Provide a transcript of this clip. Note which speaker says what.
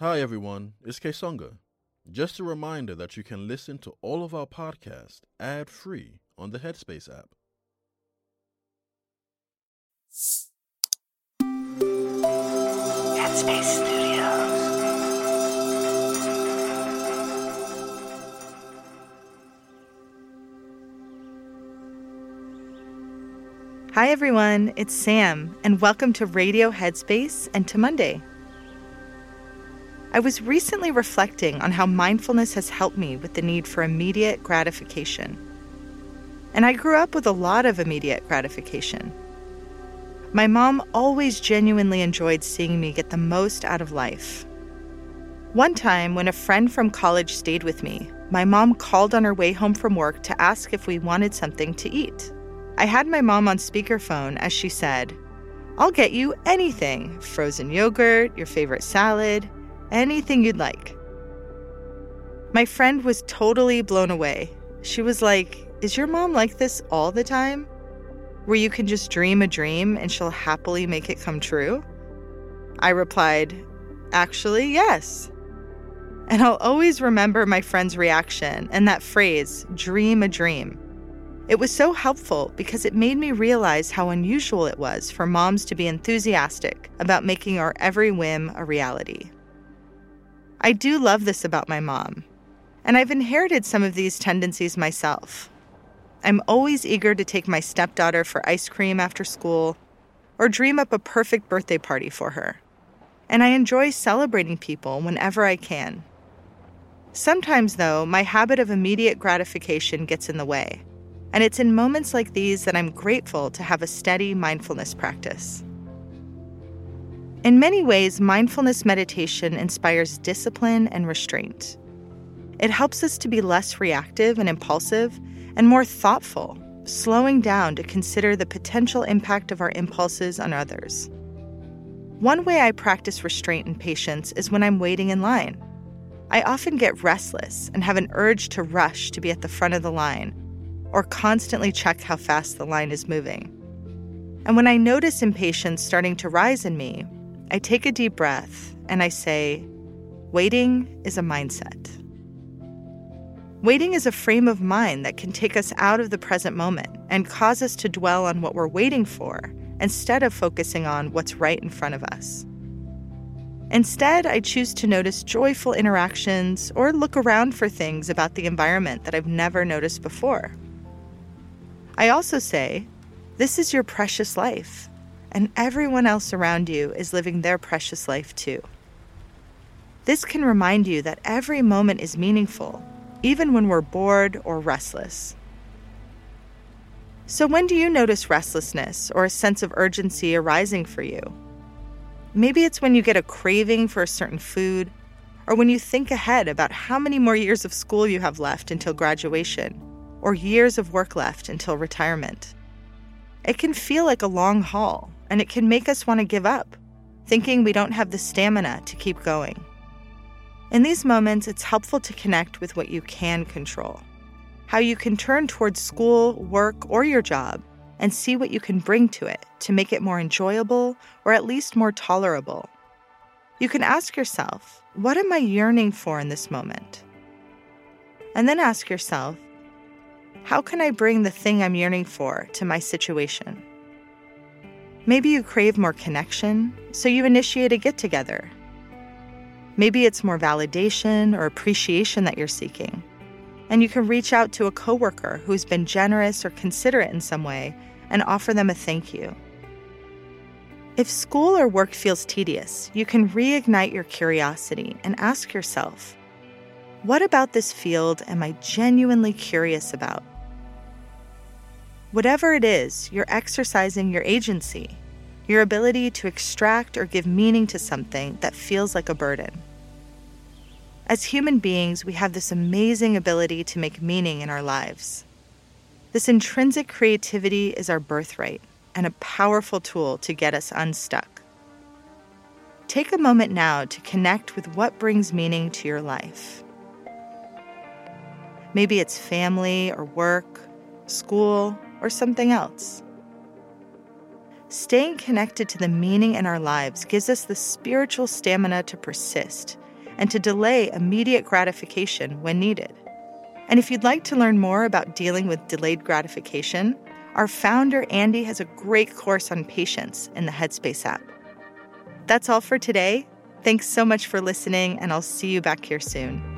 Speaker 1: Hi everyone, it's Kessonga. Just a reminder that you can listen to all of our podcasts ad-free on the Headspace app.
Speaker 2: Headspace Studios.
Speaker 3: Hi, everyone. It's Sam, and welcome to Radio Headspace and to Monday. I was recently reflecting on how mindfulness has helped me with the need for immediate gratification. And I grew up with a lot of immediate gratification. My mom always genuinely enjoyed seeing me get the most out of life. One time, when a friend from college stayed with me, my mom called on her way home from work to ask if we wanted something to eat. I had my mom on speakerphone as she said, I'll get you anything frozen yogurt, your favorite salad, anything you'd like. My friend was totally blown away. She was like, Is your mom like this all the time? Where you can just dream a dream and she'll happily make it come true? I replied, Actually, yes. And I'll always remember my friend's reaction and that phrase, dream a dream. It was so helpful because it made me realize how unusual it was for moms to be enthusiastic about making our every whim a reality. I do love this about my mom, and I've inherited some of these tendencies myself. I'm always eager to take my stepdaughter for ice cream after school or dream up a perfect birthday party for her. And I enjoy celebrating people whenever I can. Sometimes, though, my habit of immediate gratification gets in the way and it's in moments like these that I'm grateful to have a steady mindfulness practice. In many ways, mindfulness meditation inspires discipline and restraint. It helps us to be less reactive and impulsive and more thoughtful, slowing down to consider the potential impact of our impulses on others. One way I practice restraint and patience is when I'm waiting in line. I often get restless and have an urge to rush to be at the front of the line or constantly check how fast the line is moving. And when I notice impatience starting to rise in me, I take a deep breath and I say, Waiting is a mindset. Waiting is a frame of mind that can take us out of the present moment and cause us to dwell on what we're waiting for instead of focusing on what's right in front of us. Instead, I choose to notice joyful interactions or look around for things about the environment that I've never noticed before. I also say, this is your precious life, and everyone else around you is living their precious life too. This can remind you that every moment is meaningful, even when we're bored or restless. So, when do you notice restlessness or a sense of urgency arising for you? Maybe it's when you get a craving for a certain food, or when you think ahead about how many more years of school you have left until graduation or years of work left until retirement. It can feel like a long haul, and it can make us want to give up, thinking we don't have the stamina to keep going. In these moments, it's helpful to connect with what you can control, how you can turn towards school, work, or your job and see what you can bring to it to make it more enjoyable or at least more tolerable. You can ask yourself, what am I yearning for in this moment? And then ask yourself, how can I bring the thing I'm yearning for to my situation? Maybe you crave more connection, so you initiate a get together. Maybe it's more validation or appreciation that you're seeking, and you can reach out to a coworker who's been generous or considerate in some way and offer them a thank you. If school or work feels tedious, you can reignite your curiosity and ask yourself, what about this field am I genuinely curious about? Whatever it is, you're exercising your agency, your ability to extract or give meaning to something that feels like a burden. As human beings, we have this amazing ability to make meaning in our lives. This intrinsic creativity is our birthright and a powerful tool to get us unstuck. Take a moment now to connect with what brings meaning to your life. Maybe it's family or work, school, or something else. staying connected to the meaning in our lives gives us the spiritual stamina to persist and to delay immediate gratification when needed. And if you'd like to learn more about dealing with delayed gratification, our founder, Andy, has a great course on patience in the Headspace app. That's all for today. Thanks so much for listening, and I'll see you back here soon.